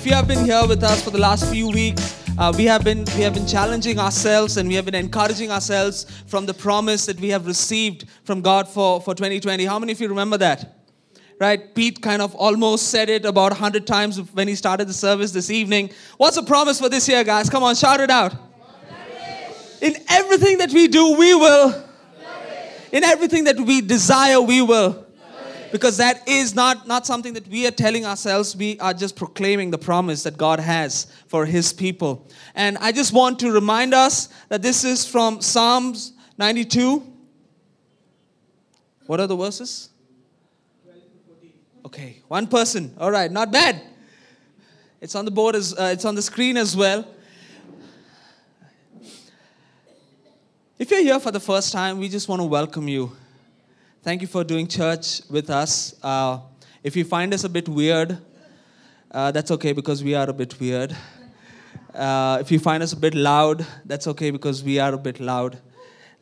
if you have been here with us for the last few weeks, uh, we have been we have been challenging ourselves and we have been encouraging ourselves from the promise that we have received from God for, for 2020. How many of you remember that? Right? Pete kind of almost said it about 100 times when he started the service this evening. What's the promise for this year, guys? Come on, shout it out. In everything that we do, we will. In everything that we desire, we will because that is not, not something that we are telling ourselves. We are just proclaiming the promise that God has for His people. And I just want to remind us that this is from Psalms 92. What are the verses? Okay, one person. All right, not bad. It's on the board as uh, it's on the screen as well. If you're here for the first time, we just want to welcome you. Thank you for doing church with us. Uh, if you find us a bit weird, uh, that's okay because we are a bit weird. Uh, if you find us a bit loud, that's okay because we are a bit loud.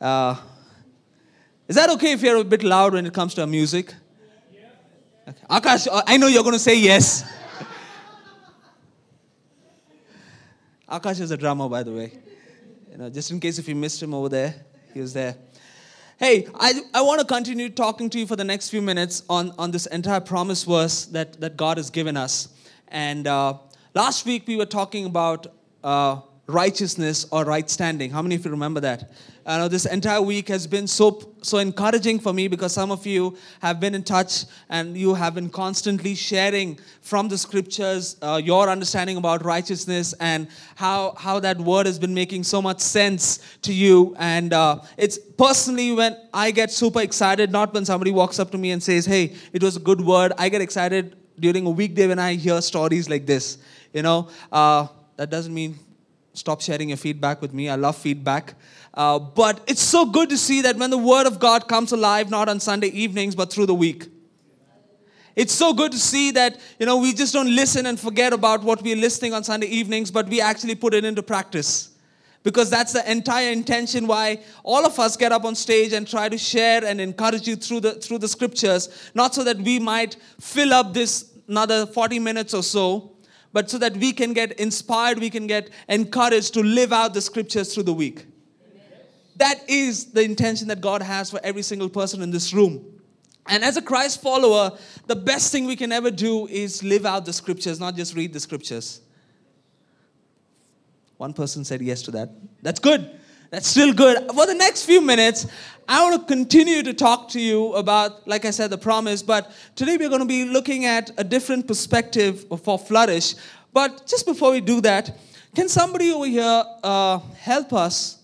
Uh, is that okay if you're a bit loud when it comes to our music? Okay. Akash, uh, I know you're going to say yes. Akash is a drummer, by the way. You know, just in case if you missed him over there, he was there. Hey, I, I want to continue talking to you for the next few minutes on, on this entire promise verse that, that God has given us. And uh, last week we were talking about uh, righteousness or right standing. How many of you remember that? I know this entire week has been so so encouraging for me because some of you have been in touch and you have been constantly sharing from the scriptures uh, your understanding about righteousness and how how that word has been making so much sense to you. And uh, it's personally when I get super excited, not when somebody walks up to me and says, "Hey, it was a good word." I get excited during a weekday when I hear stories like this. You know, uh, that doesn't mean stop sharing your feedback with me. I love feedback. Uh, but it's so good to see that when the Word of God comes alive, not on Sunday evenings, but through the week. It's so good to see that, you know, we just don't listen and forget about what we're listening on Sunday evenings, but we actually put it into practice. Because that's the entire intention why all of us get up on stage and try to share and encourage you through the, through the scriptures, not so that we might fill up this another 40 minutes or so, but so that we can get inspired, we can get encouraged to live out the scriptures through the week. That is the intention that God has for every single person in this room. And as a Christ follower, the best thing we can ever do is live out the scriptures, not just read the scriptures. One person said yes to that. That's good. That's still good. For the next few minutes, I want to continue to talk to you about, like I said, the promise, but today we're going to be looking at a different perspective for flourish. But just before we do that, can somebody over here uh, help us?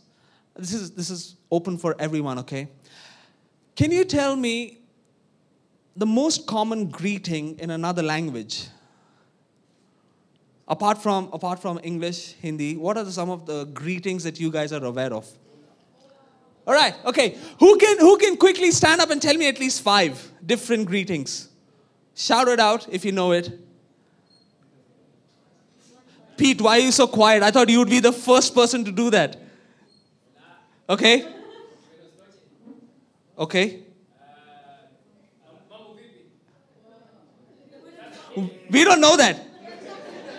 This is, this is open for everyone, okay? Can you tell me the most common greeting in another language? Apart from, apart from English, Hindi, what are some of the greetings that you guys are aware of? All right, okay. Who can, who can quickly stand up and tell me at least five different greetings? Shout it out if you know it. Pete, why are you so quiet? I thought you would be the first person to do that. Okay? Okay. We don't know that.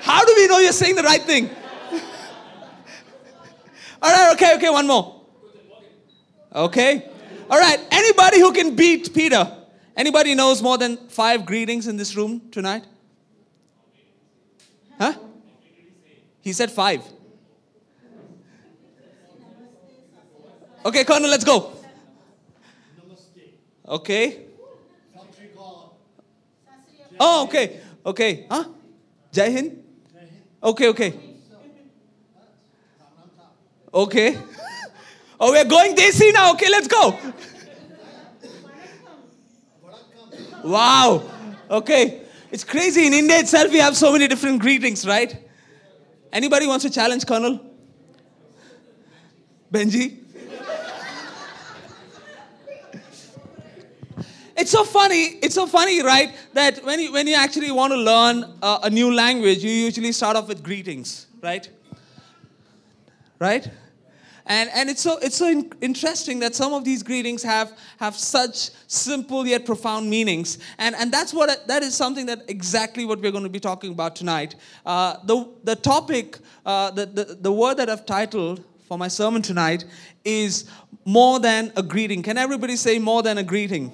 How do we know you're saying the right thing? All right, okay, okay, one more. Okay? All right. Anybody who can beat Peter? Anybody knows more than five greetings in this room tonight? Huh? He said five. Okay, Colonel, let's go. Okay. Oh, okay. Okay. Huh? Jai? Okay, okay. Okay. Oh, we're going Desi now. Okay, let's go. Wow. Okay. It's crazy. In India itself, we have so many different greetings, right? Anybody wants to challenge Colonel? Benji? it's so funny. It's so funny, right? That when you, when you actually want to learn a, a new language, you usually start off with greetings, right? Right? And, and it's so, it's so in- interesting that some of these greetings have, have such simple yet profound meanings. And, and that's what, that is something that exactly what we're going to be talking about tonight. Uh, the, the topic, uh, the, the, the word that I've titled for my sermon tonight is more than a greeting. Can everybody say more than a greeting?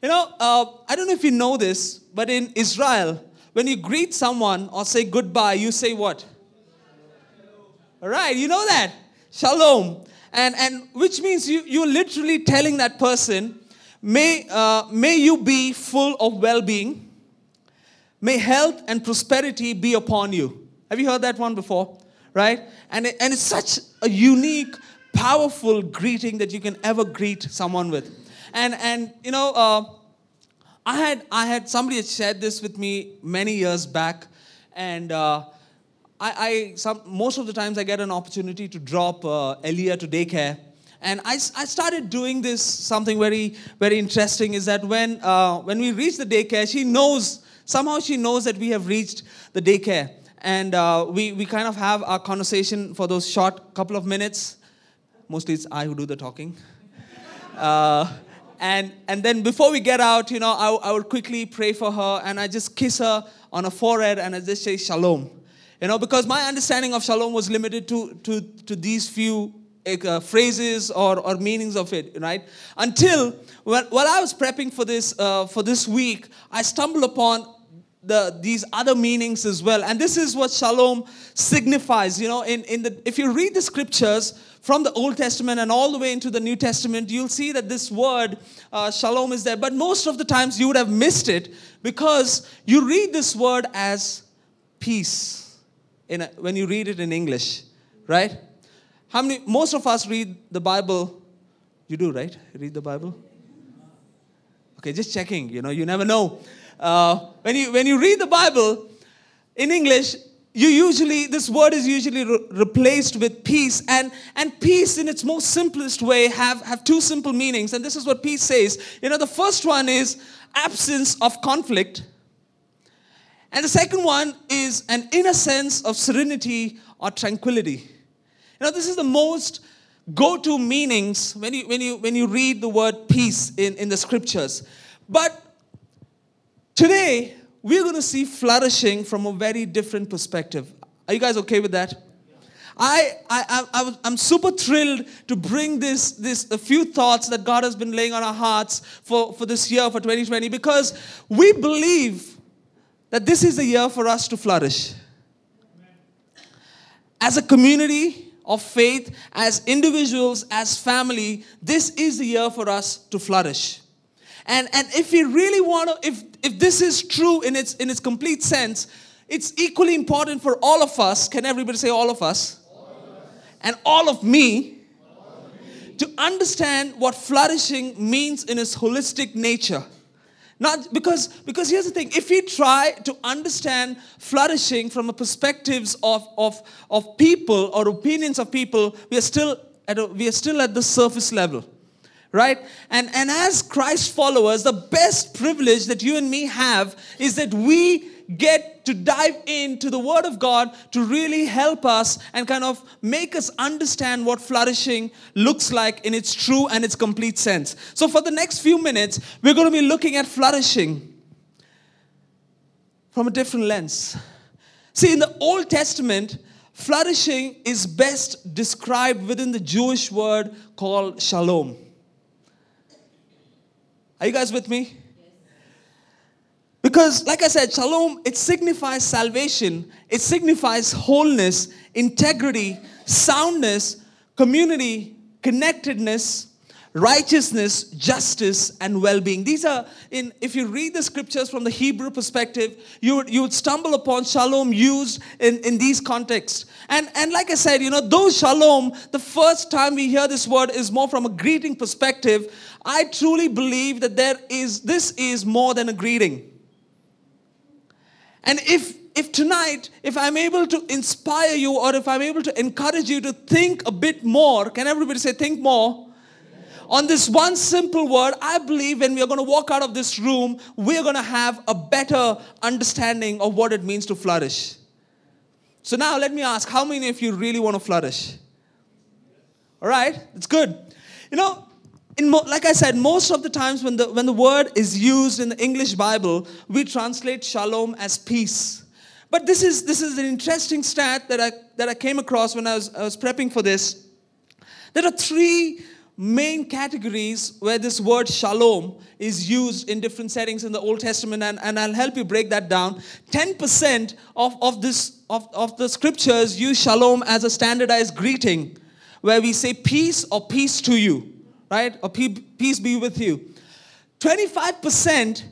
You know, uh, I don't know if you know this, but in Israel, when you greet someone or say goodbye, you say what? All right, you know that. Shalom. And, and which means you, you're literally telling that person, may, uh, may you be full of well being, may health and prosperity be upon you. Have you heard that one before? Right? And, it, and it's such a unique, powerful greeting that you can ever greet someone with. And, and you know, uh, I, had, I had somebody had shared this with me many years back, and uh, I, I some, most of the times I get an opportunity to drop uh, Elia to daycare. And I, I started doing this something very, very interesting is that when, uh, when we reach the daycare, she knows, somehow she knows that we have reached the daycare. And uh, we, we kind of have our conversation for those short couple of minutes. Mostly it's I who do the talking. Uh, and, and then before we get out, you know, I, I would quickly pray for her and I just kiss her on her forehead and I just say shalom. You know, because my understanding of shalom was limited to, to, to these few uh, phrases or, or meanings of it, right? Until when, while I was prepping for this, uh, for this week, I stumbled upon the, these other meanings as well. And this is what shalom signifies. You know, in, in the, if you read the scriptures from the Old Testament and all the way into the New Testament, you'll see that this word uh, shalom is there. But most of the times you would have missed it because you read this word as peace in a, when you read it in English, right? How many, most of us read the Bible, you do, right? Read the Bible? Okay, just checking, you know, you never know. Uh, when, you, when you read the Bible in English, you usually, this word is usually re- replaced with peace. And, and peace, in its most simplest way, have, have two simple meanings. And this is what peace says. You know, the first one is absence of conflict and the second one is an inner sense of serenity or tranquility. You know, this is the most go-to meanings when you, when you, when you read the word peace in, in the scriptures. But today, we're going to see flourishing from a very different perspective. Are you guys okay with that? I, I, I, I'm super thrilled to bring this, this, a few thoughts that God has been laying on our hearts for, for this year, for 2020, because we believe that this is the year for us to flourish. As a community of faith, as individuals, as family, this is the year for us to flourish. And, and if we really want to, if, if this is true in its, in its complete sense, it's equally important for all of us. Can everybody say all of us? All of us. And all of me, all of me to understand what flourishing means in its holistic nature. Not because, because here's the thing if we try to understand flourishing from the perspectives of, of, of people or opinions of people, we are still at a, we are still at the surface level. Right? And, and as Christ followers, the best privilege that you and me have is that we get to dive into the Word of God to really help us and kind of make us understand what flourishing looks like in its true and its complete sense. So, for the next few minutes, we're going to be looking at flourishing from a different lens. See, in the Old Testament, flourishing is best described within the Jewish word called shalom. Are you guys with me? Because, like I said, shalom, it signifies salvation, it signifies wholeness, integrity, soundness, community, connectedness, righteousness, justice, and well being. These are, in, if you read the scriptures from the Hebrew perspective, you would, you would stumble upon shalom used in, in these contexts. And, and like I said, you know, those shalom, the first time we hear this word is more from a greeting perspective. I truly believe that there is, this is more than a greeting. And if if tonight, if I'm able to inspire you or if I'm able to encourage you to think a bit more, can everybody say, think more? On this one simple word, I believe when we are going to walk out of this room, we're going to have a better understanding of what it means to flourish. So now let me ask how many of you really want to flourish? All right, it's good. You know, in mo- like I said, most of the times when the, when the word is used in the English Bible, we translate shalom as peace. But this is, this is an interesting stat that I, that I came across when I was, I was prepping for this. There are three main categories where this word shalom is used in different settings in the Old Testament, and, and I'll help you break that down. 10% of, of, this, of, of the scriptures use shalom as a standardized greeting, where we say peace or peace to you, right? Or peace be with you. 25%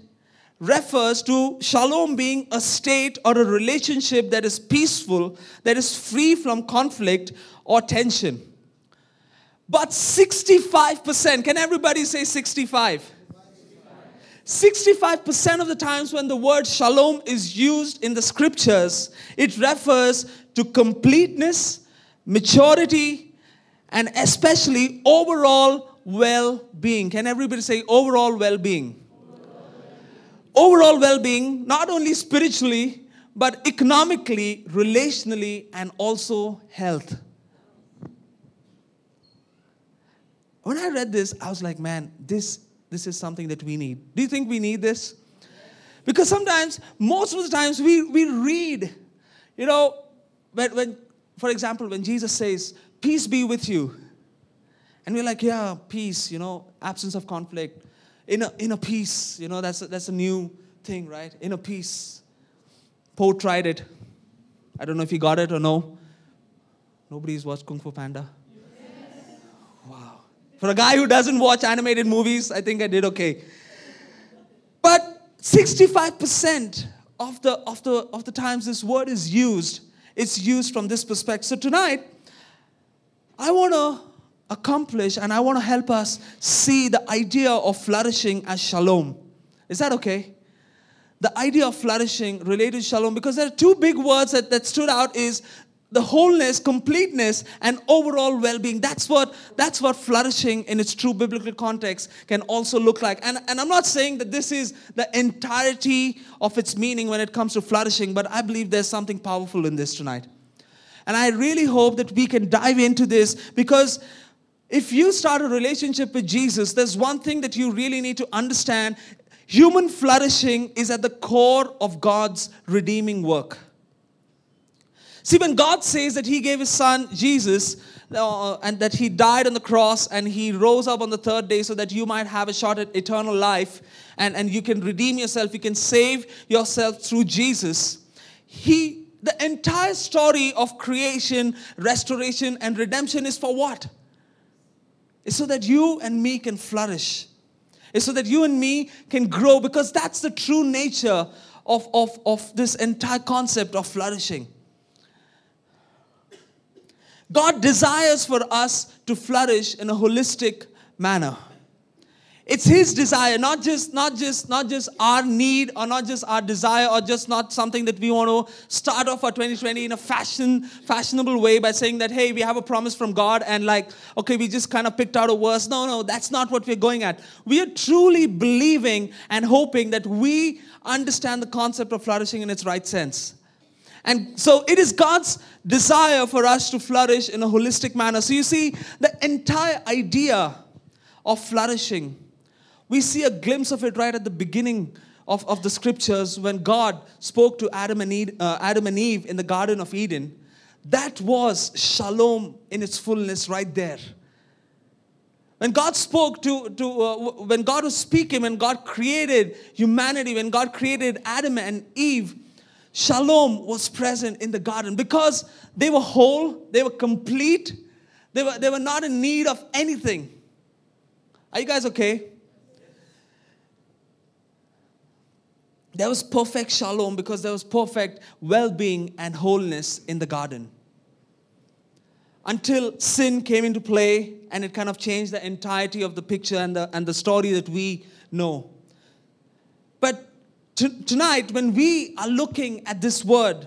refers to shalom being a state or a relationship that is peaceful, that is free from conflict or tension. But 65%, can everybody say 65? 65% of the times when the word shalom is used in the scriptures, it refers to completeness, maturity, and especially overall well being. Can everybody say overall well being? Overall well being, not only spiritually, but economically, relationally, and also health. When I read this, I was like, man, this, this is something that we need. Do you think we need this? Because sometimes, most of the times, we, we read, you know, when, when, for example, when Jesus says, Peace be with you. And we're like, yeah, peace, you know, absence of conflict. Inner, inner peace, you know, that's a, that's a new thing, right? Inner peace. Poe tried it. I don't know if he got it or no. Nobody's watched Kung Fu Panda. Wow. For a guy who doesn't watch animated movies, I think I did okay. But 65% of the, of the, of the times this word is used, it's used from this perspective. So tonight, I want to accomplish and I want to help us see the idea of flourishing as shalom. Is that okay? The idea of flourishing related to shalom, because there are two big words that, that stood out is the wholeness completeness and overall well-being that's what that's what flourishing in its true biblical context can also look like and, and i'm not saying that this is the entirety of its meaning when it comes to flourishing but i believe there's something powerful in this tonight and i really hope that we can dive into this because if you start a relationship with jesus there's one thing that you really need to understand human flourishing is at the core of god's redeeming work See, when God says that He gave His Son Jesus uh, and that He died on the cross and He rose up on the third day so that you might have a shot at eternal life and, and you can redeem yourself, you can save yourself through Jesus, He the entire story of creation, restoration, and redemption is for what? It's so that you and me can flourish. It's so that you and me can grow because that's the true nature of, of, of this entire concept of flourishing. God desires for us to flourish in a holistic manner. It's his desire, not just, not just, not just our need or not just our desire or just not something that we want to start off for 2020 in a fashion, fashionable way by saying that, hey, we have a promise from God and like, okay, we just kind of picked out a verse. No, no, that's not what we're going at. We are truly believing and hoping that we understand the concept of flourishing in its right sense. And so it is God's desire for us to flourish in a holistic manner. So you see, the entire idea of flourishing, we see a glimpse of it right at the beginning of, of the scriptures when God spoke to Adam and, Eve, uh, Adam and Eve in the Garden of Eden. That was shalom in its fullness right there. When God spoke to, to uh, when God was speaking, when God created humanity, when God created Adam and Eve, Shalom was present in the garden because they were whole, they were complete, they were, they were not in need of anything. Are you guys okay? There was perfect shalom because there was perfect well being and wholeness in the garden. Until sin came into play and it kind of changed the entirety of the picture and the, and the story that we know. But tonight, when we are looking at this word,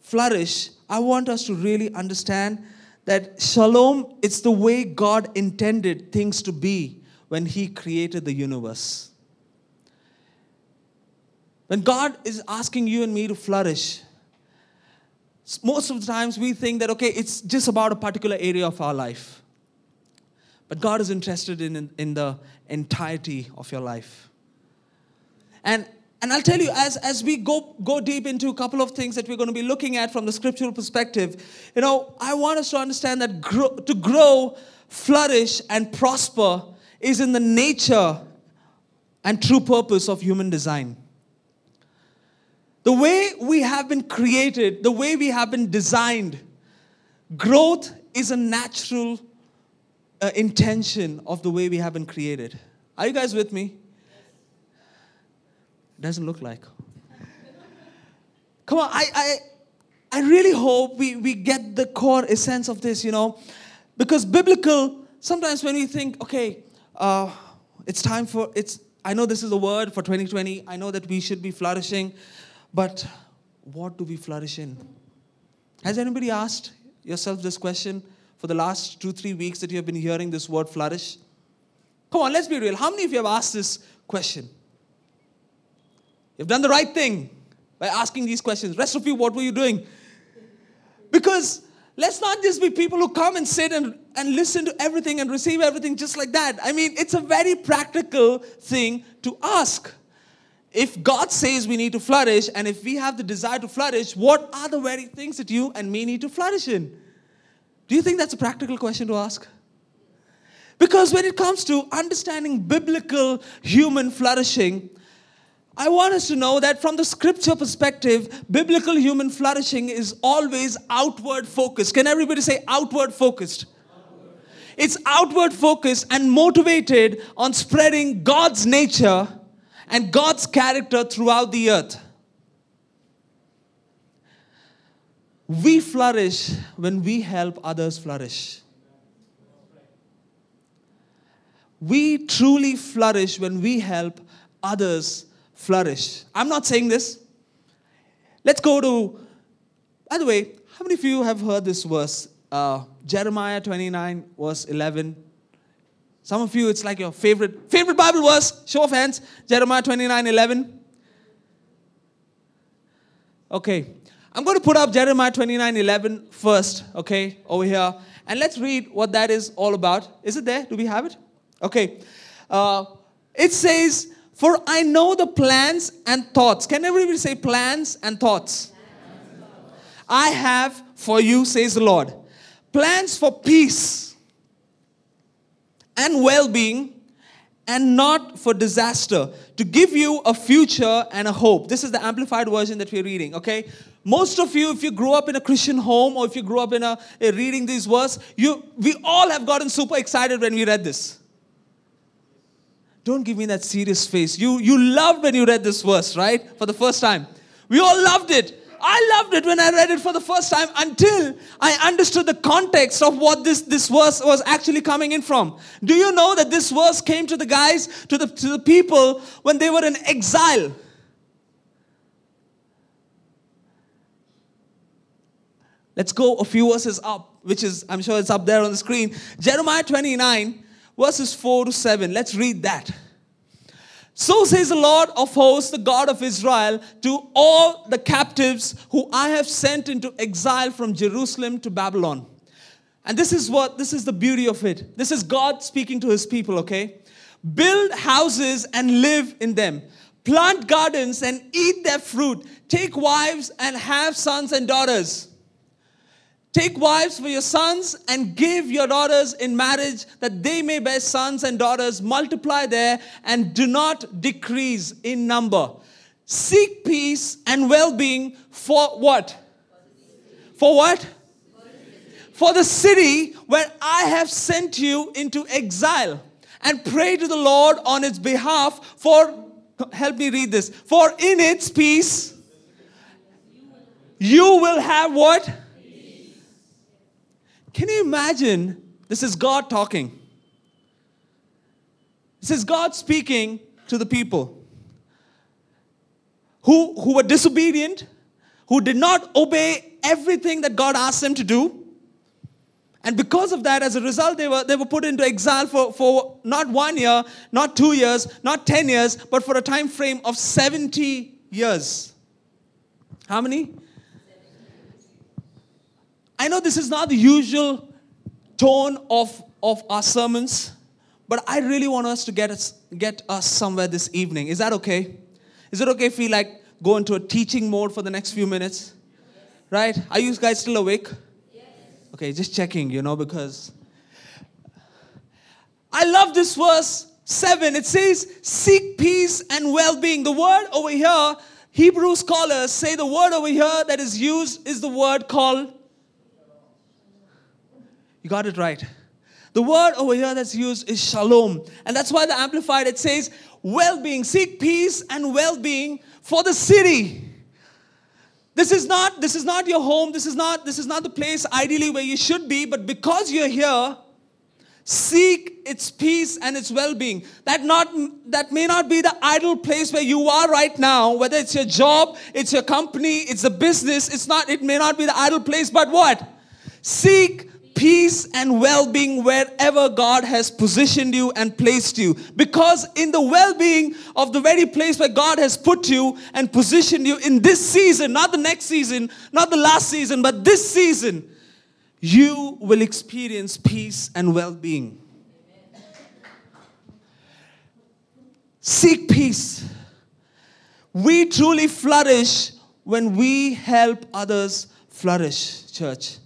flourish, I want us to really understand that shalom, it's the way God intended things to be when He created the universe. When God is asking you and me to flourish, most of the times we think that, okay, it's just about a particular area of our life. But God is interested in, in, in the entirety of your life. And, and I'll tell you, as, as we go, go deep into a couple of things that we're going to be looking at from the scriptural perspective, you know, I want us to understand that grow, to grow, flourish, and prosper is in the nature and true purpose of human design. The way we have been created, the way we have been designed, growth is a natural uh, intention of the way we have been created. Are you guys with me? It doesn't look like. Come on, I, I, I really hope we, we get the core essence of this, you know, because biblical, sometimes when we think, okay, uh, it's time for, it's, I know this is a word for 2020, I know that we should be flourishing, but what do we flourish in? Has anybody asked yourself this question for the last two, three weeks that you have been hearing this word flourish? Come on, let's be real. How many of you have asked this question? You've done the right thing by asking these questions. Rest of you, what were you doing? Because let's not just be people who come and sit and, and listen to everything and receive everything just like that. I mean, it's a very practical thing to ask if God says we need to flourish, and if we have the desire to flourish, what are the very things that you and me need to flourish in? Do you think that's a practical question to ask? Because when it comes to understanding biblical human flourishing, I want us to know that from the scripture perspective, biblical human flourishing is always outward focused. Can everybody say outward focused? Outward. It's outward focused and motivated on spreading God's nature and God's character throughout the earth. We flourish when we help others flourish. We truly flourish when we help others flourish. I'm not saying this. Let's go to, by the way, how many of you have heard this verse? Uh, Jeremiah 29, verse 11. Some of you, it's like your favorite favorite Bible verse. Show of hands. Jeremiah 29 11. Okay. I'm going to put up Jeremiah 29 11 first, okay, over here. And let's read what that is all about. Is it there? Do we have it? Okay. Uh, it says, For I know the plans and thoughts. Can everybody say plans and thoughts? I have for you, says the Lord. Plans for peace and well being and not for disaster, to give you a future and a hope. This is the amplified version that we're reading, okay? Most of you, if you grew up in a Christian home or if you grew up in a, a reading these words, you we all have gotten super excited when we read this. Don't give me that serious face. You you loved when you read this verse, right? For the first time. We all loved it. I loved it when I read it for the first time until I understood the context of what this, this verse was actually coming in from. Do you know that this verse came to the guys, to the, to the people when they were in exile? Let's go a few verses up, which is, I'm sure it's up there on the screen. Jeremiah 29, verses 4 to 7. Let's read that. So says the Lord of hosts, the God of Israel, to all the captives who I have sent into exile from Jerusalem to Babylon. And this is what, this is the beauty of it. This is God speaking to his people, okay? Build houses and live in them. Plant gardens and eat their fruit. Take wives and have sons and daughters. Take wives for your sons and give your daughters in marriage that they may bear sons and daughters, multiply there and do not decrease in number. Seek peace and well being for what? For what? For the city where I have sent you into exile. And pray to the Lord on its behalf for, help me read this, for in its peace you will have what? Can you imagine? This is God talking. This is God speaking to the people who, who were disobedient, who did not obey everything that God asked them to do. And because of that, as a result, they were, they were put into exile for, for not one year, not two years, not 10 years, but for a time frame of 70 years. How many? I know this is not the usual tone of, of our sermons, but I really want us to get us, get us somewhere this evening. Is that okay? Is it okay if we like go into a teaching mode for the next few minutes? Right? Are you guys still awake? Yes. Okay, just checking, you know, because I love this verse 7. It says, Seek peace and well being. The word over here, Hebrew scholars say the word over here that is used is the word called. You got it right. The word over here that's used is shalom. And that's why the Amplified it says well being. Seek peace and well being for the city. This is not this is not your home. This is not this is not the place ideally where you should be, but because you're here, seek its peace and its well-being. That not that may not be the idle place where you are right now, whether it's your job, it's your company, it's a business, it's not it may not be the idle place, but what? Seek peace and well being wherever God has positioned you and placed you. Because in the well being of the very place where God has put you and positioned you in this season, not the next season, not the last season, but this season, you will experience peace and well being. Seek peace. We truly flourish when we help others flourish, church.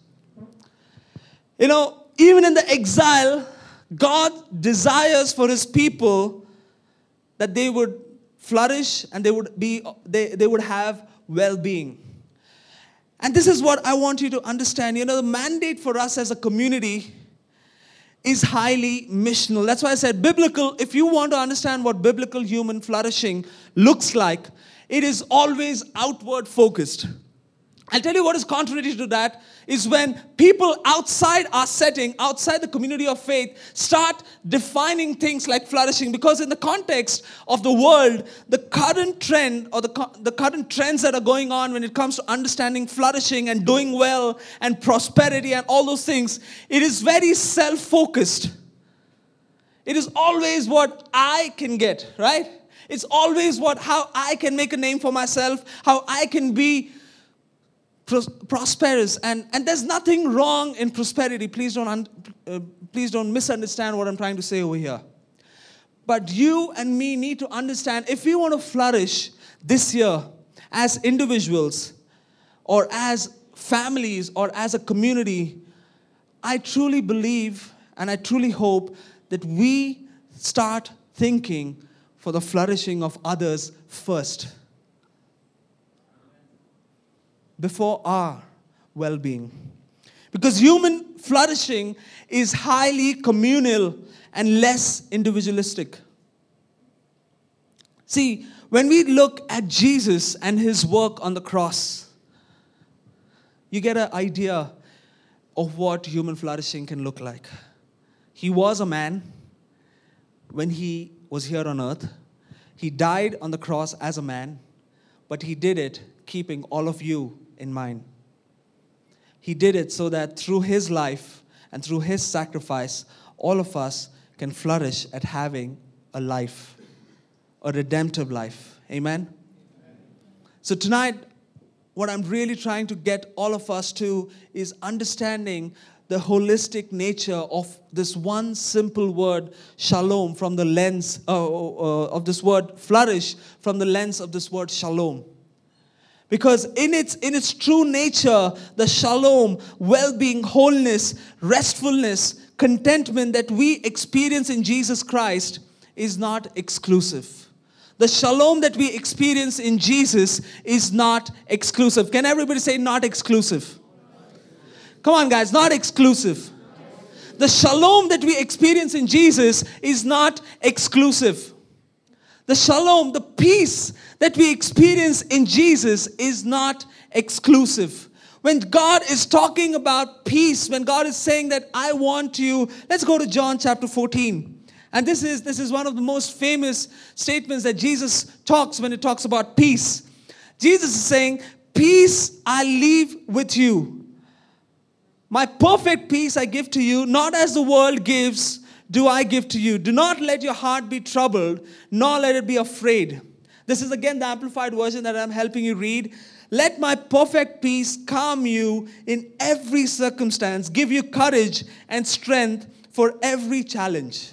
You know, even in the exile, God desires for his people that they would flourish and they would be they, they would have well-being. And this is what I want you to understand. You know, the mandate for us as a community is highly missional. That's why I said biblical, if you want to understand what biblical human flourishing looks like, it is always outward focused. I'll tell you what is contrary to that is when people outside our setting, outside the community of faith, start defining things like flourishing. Because in the context of the world, the current trend or the, the current trends that are going on when it comes to understanding flourishing and doing well and prosperity and all those things, it is very self focused. It is always what I can get, right? It's always what how I can make a name for myself, how I can be prosperous. And, and there's nothing wrong in prosperity. Please don't un, uh, please don't misunderstand what i'm trying to say over here. But you and me need to understand if we want to flourish this year as individuals or as families or as a community i truly believe and i truly hope that we start thinking for the flourishing of others first before our well being. Because human flourishing is highly communal and less individualistic. See, when we look at Jesus and his work on the cross, you get an idea of what human flourishing can look like. He was a man when he was here on earth. He died on the cross as a man, but he did it keeping all of you in mind. He did it so that through his life and through his sacrifice, all of us can flourish at having a life, a redemptive life. Amen? So, tonight, what I'm really trying to get all of us to is understanding the holistic nature of this one simple word, shalom, from the lens uh, uh, of this word, flourish, from the lens of this word, shalom. Because in its, in its true nature, the shalom, well being, wholeness, restfulness, contentment that we experience in Jesus Christ is not exclusive. The shalom that we experience in Jesus is not exclusive. Can everybody say not exclusive? Come on, guys, not exclusive. The shalom that we experience in Jesus is not exclusive. The shalom, the peace that we experience in Jesus is not exclusive. When God is talking about peace, when God is saying that I want you, let's go to John chapter 14. And this is, this is one of the most famous statements that Jesus talks when he talks about peace. Jesus is saying, Peace I leave with you. My perfect peace I give to you, not as the world gives do I give to you. Do not let your heart be troubled, nor let it be afraid. This is again the amplified version that I'm helping you read. Let my perfect peace calm you in every circumstance, give you courage and strength for every challenge.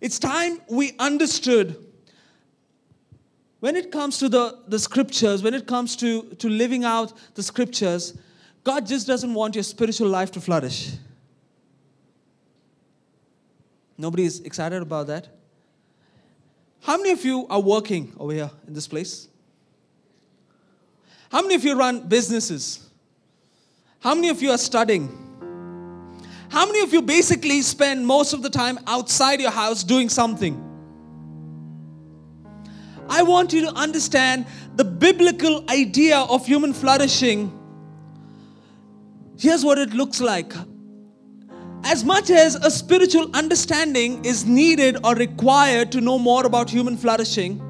It's time we understood when it comes to the, the scriptures, when it comes to, to living out the scriptures, God just doesn't want your spiritual life to flourish. Nobody is excited about that. How many of you are working over here in this place? How many of you run businesses? How many of you are studying? How many of you basically spend most of the time outside your house doing something? I want you to understand the biblical idea of human flourishing. Here's what it looks like. As much as a spiritual understanding is needed or required to know more about human flourishing,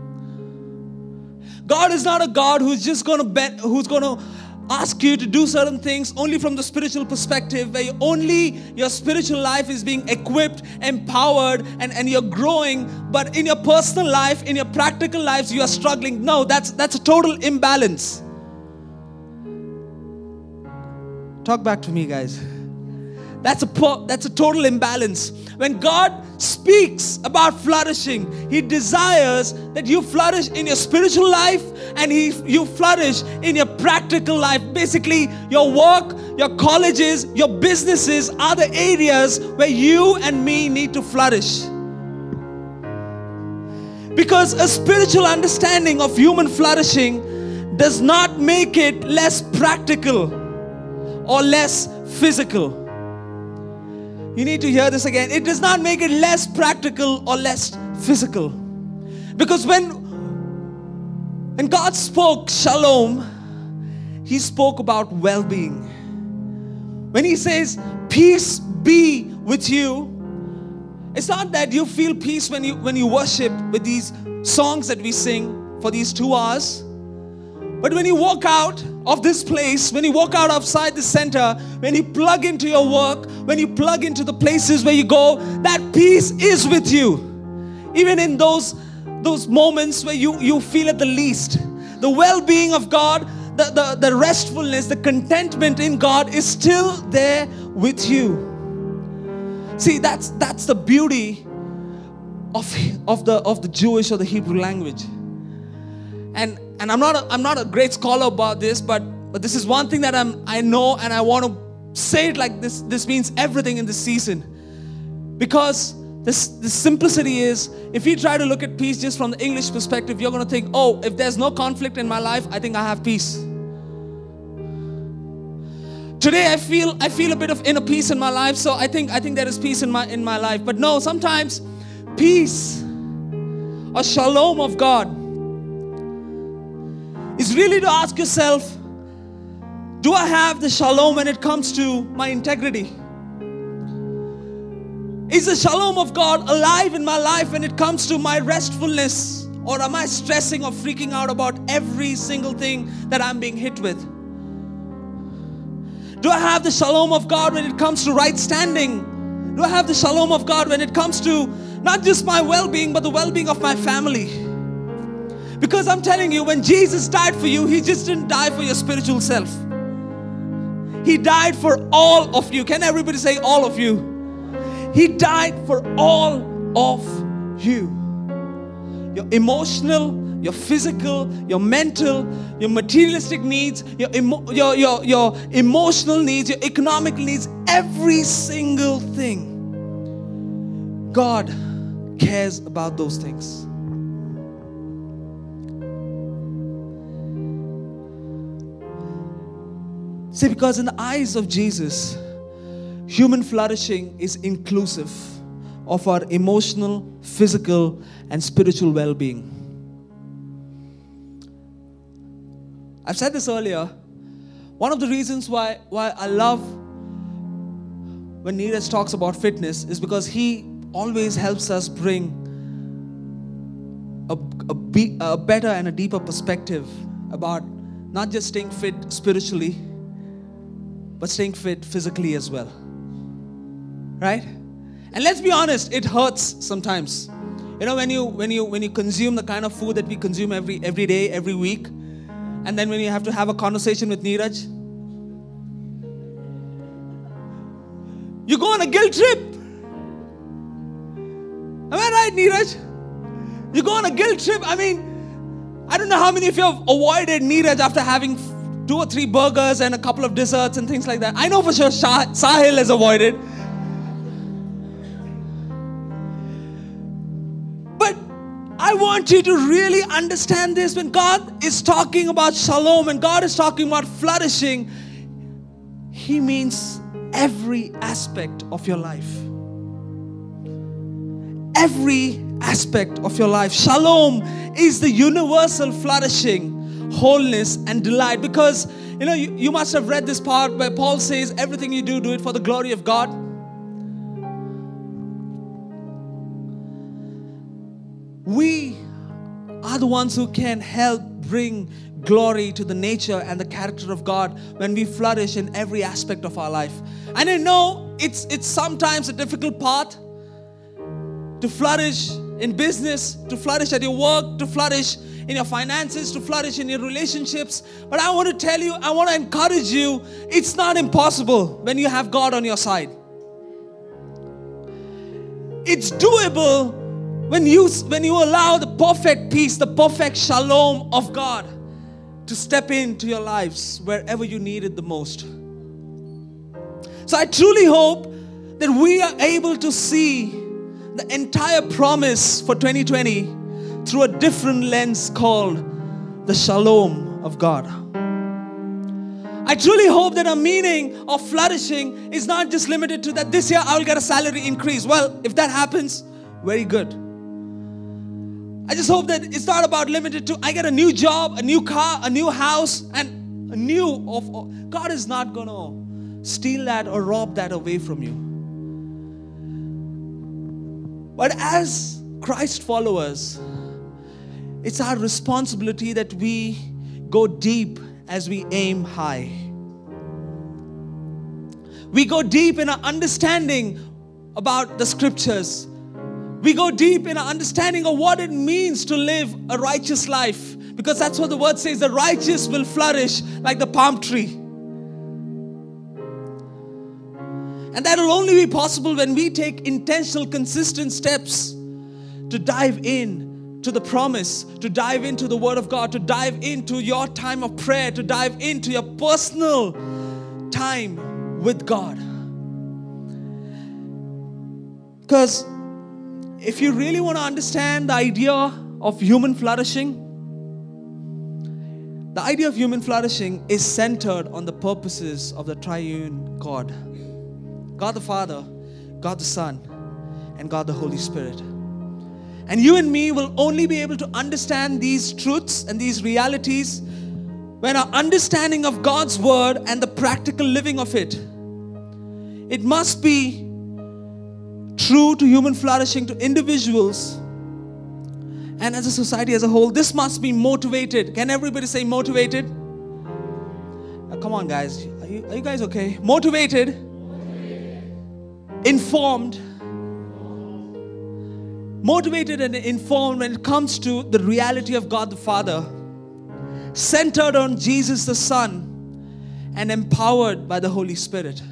God is not a God who's just going to bet, who's to ask you to do certain things only from the spiritual perspective, where only your spiritual life is being equipped, empowered, and, and you're growing, but in your personal life, in your practical lives, you are struggling. No, that's that's a total imbalance. Talk back to me, guys. That's a, that's a total imbalance. When God speaks about flourishing, He desires that you flourish in your spiritual life and he, you flourish in your practical life. Basically, your work, your colleges, your businesses are the areas where you and me need to flourish. Because a spiritual understanding of human flourishing does not make it less practical or less physical. You need to hear this again. It does not make it less practical or less physical. Because when, when God spoke shalom, He spoke about well being. When He says, Peace be with you, it's not that you feel peace when you, when you worship with these songs that we sing for these two hours. But when you walk out of this place, when you walk out outside the center, when you plug into your work, when you plug into the places where you go, that peace is with you. Even in those, those moments where you, you feel at the least. The well being of God, the, the, the restfulness, the contentment in God is still there with you. See, that's, that's the beauty of, of, the, of the Jewish or the Hebrew language. And and I'm not a, I'm not a great scholar about this, but but this is one thing that I'm I know and I want to say it like this this means everything in this season. Because this, this simplicity is if you try to look at peace just from the English perspective, you're going to think, oh, if there's no conflict in my life, I think I have peace. Today I feel I feel a bit of inner peace in my life, so I think I think there is peace in my in my life. But no, sometimes peace or shalom of God is really to ask yourself do I have the shalom when it comes to my integrity? Is the shalom of God alive in my life when it comes to my restfulness? Or am I stressing or freaking out about every single thing that I'm being hit with? Do I have the shalom of God when it comes to right standing? Do I have the shalom of God when it comes to not just my well being, but the well being of my family? Because I'm telling you, when Jesus died for you, He just didn't die for your spiritual self. He died for all of you. Can everybody say, all of you? He died for all of you. Your emotional, your physical, your mental, your materialistic needs, your, emo- your, your, your emotional needs, your economic needs, every single thing. God cares about those things. See, because in the eyes of Jesus, human flourishing is inclusive of our emotional, physical, and spiritual well being. I've said this earlier. One of the reasons why, why I love when Neeraj talks about fitness is because he always helps us bring a, a, be, a better and a deeper perspective about not just staying fit spiritually but staying fit physically as well. Right? And let's be honest, it hurts sometimes. You know, when you when you when you consume the kind of food that we consume every every day, every week, And then when you have to have a conversation with Neeraj, you go on a guilt trip. Am I right, Neeraj? You go on a guilt trip. I mean, I don't know how many of you have avoided Neeraj after having two or three burgers and a couple of desserts and things like that. I know for sure Shah- Sahil has avoided. But I want you to really understand this when God is talking about shalom and God is talking about flourishing, He means every aspect of your life. Every aspect of your life. Shalom is the universal flourishing, wholeness, and delight. Because, you know, you, you must have read this part where Paul says, Everything you do, do it for the glory of God. We are the ones who can help bring glory to the nature and the character of God when we flourish in every aspect of our life. And I know it's it's sometimes a difficult part to flourish in business, to flourish at your work, to flourish in your finances, to flourish in your relationships. But I want to tell you, I want to encourage you, it's not impossible when you have God on your side. It's doable when you when you allow the perfect peace, the perfect shalom of God to step into your lives wherever you need it the most. So I truly hope that we are able to see the entire promise for 2020 through a different lens called the shalom of God. I truly hope that a meaning of flourishing is not just limited to that this year I will get a salary increase. Well, if that happens, very good. I just hope that it's not about limited to I get a new job, a new car, a new house, and a new of God is not gonna steal that or rob that away from you. But as Christ followers, it's our responsibility that we go deep as we aim high. We go deep in our understanding about the scriptures. We go deep in our understanding of what it means to live a righteous life because that's what the word says the righteous will flourish like the palm tree. And that will only be possible when we take intentional, consistent steps to dive in to the promise, to dive into the Word of God, to dive into your time of prayer, to dive into your personal time with God. Because if you really want to understand the idea of human flourishing, the idea of human flourishing is centered on the purposes of the triune God God the Father, God the Son, and God the Holy Spirit. And you and me will only be able to understand these truths and these realities when our understanding of God's word and the practical living of it. It must be true to human flourishing to individuals and as a society as a whole. This must be motivated. Can everybody say motivated? Come on guys. Are you, are you guys okay? Motivated. Informed motivated and informed when it comes to the reality of God the Father, centered on Jesus the Son, and empowered by the Holy Spirit.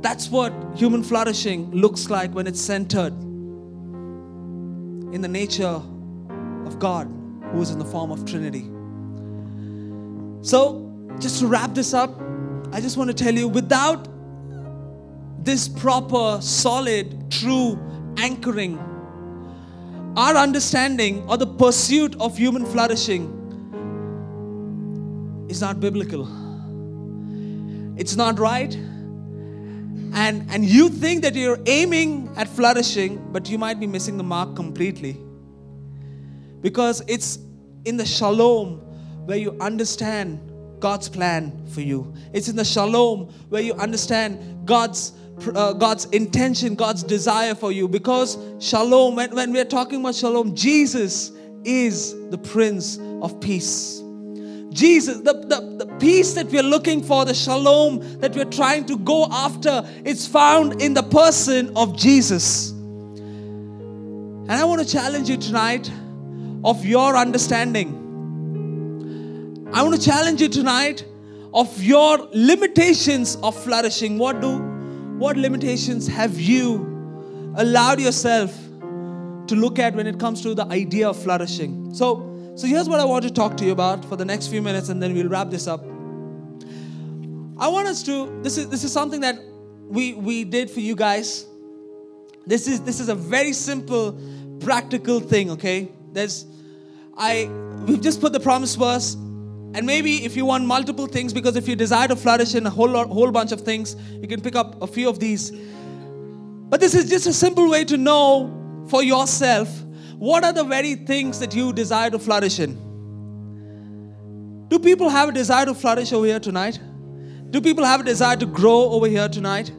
That's what human flourishing looks like when it's centered in the nature of God, who is in the form of Trinity. So, just to wrap this up, I just want to tell you without this proper, solid, true anchoring our understanding or the pursuit of human flourishing is not biblical. It's not right. And, and you think that you're aiming at flourishing, but you might be missing the mark completely. Because it's in the shalom where you understand God's plan for you. It's in the shalom where you understand God's uh, God's intention, God's desire for you. Because shalom, when, when we're talking about shalom, Jesus is the Prince of Peace. Jesus, the, the, the peace that we're looking for, the shalom that we're trying to go after, it's found in the person of Jesus. And I want to challenge you tonight of your understanding. I want to challenge you tonight of your limitations of flourishing. What do what limitations have you allowed yourself to look at when it comes to the idea of flourishing? So so here's what I want to talk to you about for the next few minutes and then we'll wrap this up. I want us to this is this is something that we we did for you guys. This is this is a very simple practical thing, okay? There's I we've just put the promise verse and maybe if you want multiple things, because if you desire to flourish in a whole, whole bunch of things, you can pick up a few of these. But this is just a simple way to know for yourself what are the very things that you desire to flourish in. Do people have a desire to flourish over here tonight? Do people have a desire to grow over here tonight?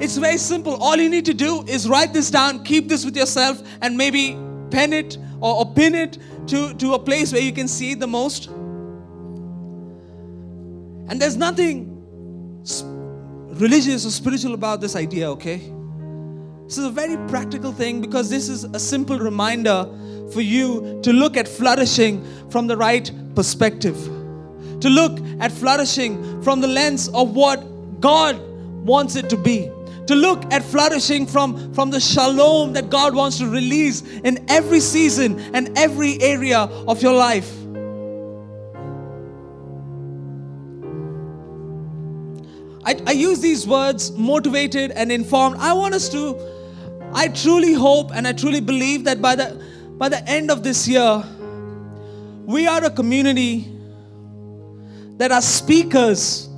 It's very simple. All you need to do is write this down, keep this with yourself, and maybe pen it or, or pin it to, to a place where you can see it the most. And there's nothing religious or spiritual about this idea, okay? This is a very practical thing because this is a simple reminder for you to look at flourishing from the right perspective. To look at flourishing from the lens of what God wants it to be. To look at flourishing from, from the shalom that God wants to release in every season and every area of your life. I, I use these words motivated and informed. I want us to, I truly hope and I truly believe that by the by the end of this year, we are a community that are speakers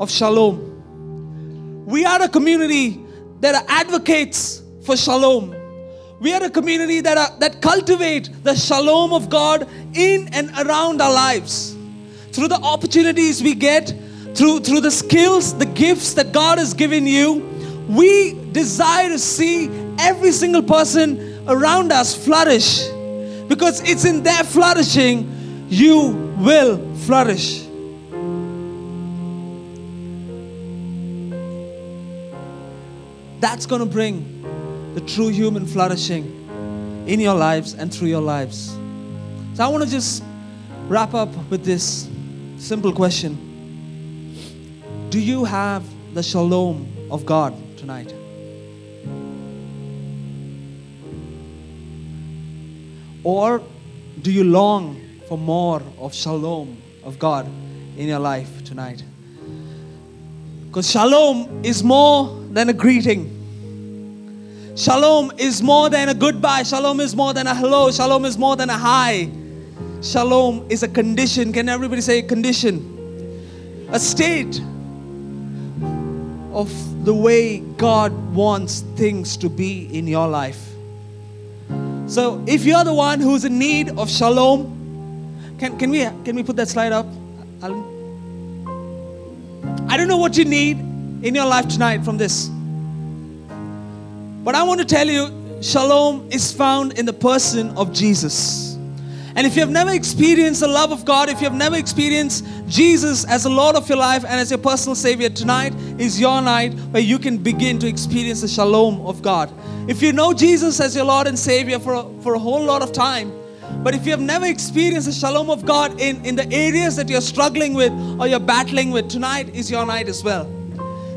of shalom. We are a community that are advocates for shalom. We are a community that, are, that cultivate the shalom of God in and around our lives. Through the opportunities we get through, through the skills, the gifts that God has given you, we desire to see every single person around us flourish. Because it's in their flourishing you will flourish. That's going to bring the true human flourishing in your lives and through your lives. So I want to just wrap up with this simple question. Do you have the shalom of God tonight? Or do you long for more of shalom of God in your life tonight? Because shalom is more than a greeting. Shalom is more than a goodbye. Shalom is more than a hello. Shalom is more than a hi. Shalom is a condition. Can everybody say condition? A state of the way God wants things to be in your life. So if you're the one who's in need of shalom, can, can, we, can we put that slide up? Alan? I don't know what you need in your life tonight from this. But I want to tell you, shalom is found in the person of Jesus. And if you have never experienced the love of God, if you have never experienced Jesus as the Lord of your life and as your personal Savior, tonight is your night where you can begin to experience the shalom of God. If you know Jesus as your Lord and Savior for a, for a whole lot of time, but if you have never experienced the shalom of God in, in the areas that you're struggling with or you're battling with, tonight is your night as well.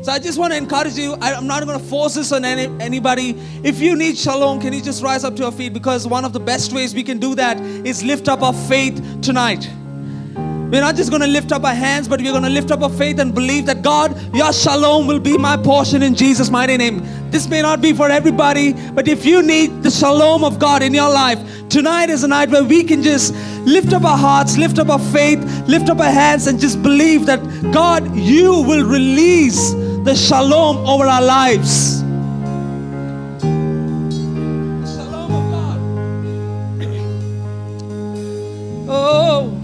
So I just want to encourage you. I, am not going to force this on any, anybody. If you need shalom, can you just rise up to your feet? Because one of the best ways we can do that is lift up our faith tonight. We're not just going to lift up our hands, but we're going to lift up our faith and believe that God, your shalom will be my portion in Jesus' mighty name. This may not be for everybody, but if you need the shalom of God in your life, tonight is a night where we can just lift up our hearts, lift up our faith, lift up our hands, and just believe that God, you will release the shalom over our lives. Shalom of God. Oh,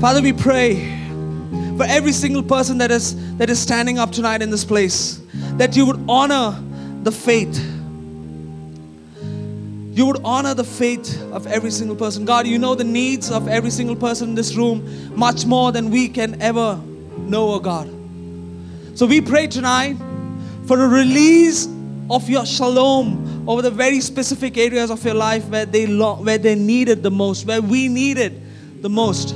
Father, we pray for every single person that is that is standing up tonight in this place, that you would honor the faith. You would honor the faith of every single person. God, you know the needs of every single person in this room much more than we can ever know, oh God. So we pray tonight for a release of your shalom over the very specific areas of your life where they lo- where they needed the most, where we needed the most.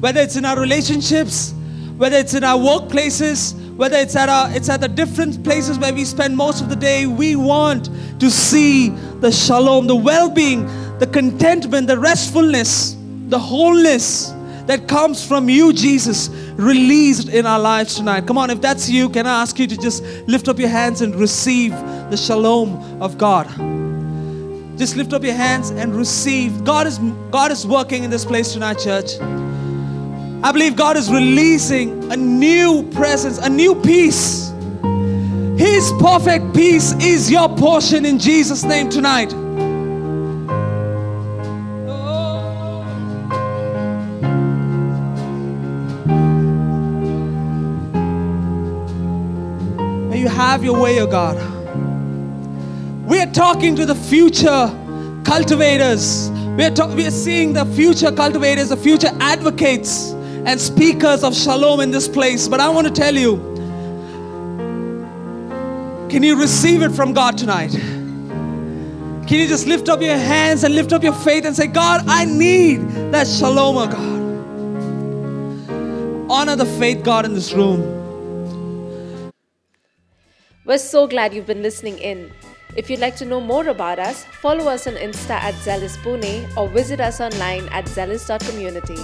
Whether it's in our relationships, whether it's in our workplaces, whether it's at our it's at the different places where we spend most of the day, we want to see the shalom, the well-being, the contentment, the restfulness, the wholeness that comes from you, Jesus, released in our lives tonight. Come on, if that's you, can I ask you to just lift up your hands and receive the shalom of God? Just lift up your hands and receive. God is God is working in this place tonight, church. I believe God is releasing a new presence, a new peace. His perfect peace is your portion in Jesus' name tonight. Have your way, O God. We are talking to the future cultivators. We are, talk- we are seeing the future cultivators, the future advocates and speakers of shalom in this place. But I want to tell you can you receive it from God tonight? Can you just lift up your hands and lift up your faith and say, God, I need that shalom, oh God. Honor the faith, God, in this room. We're so glad you've been listening in. If you'd like to know more about us, follow us on Insta at Zealous Pune or visit us online at zealous.community.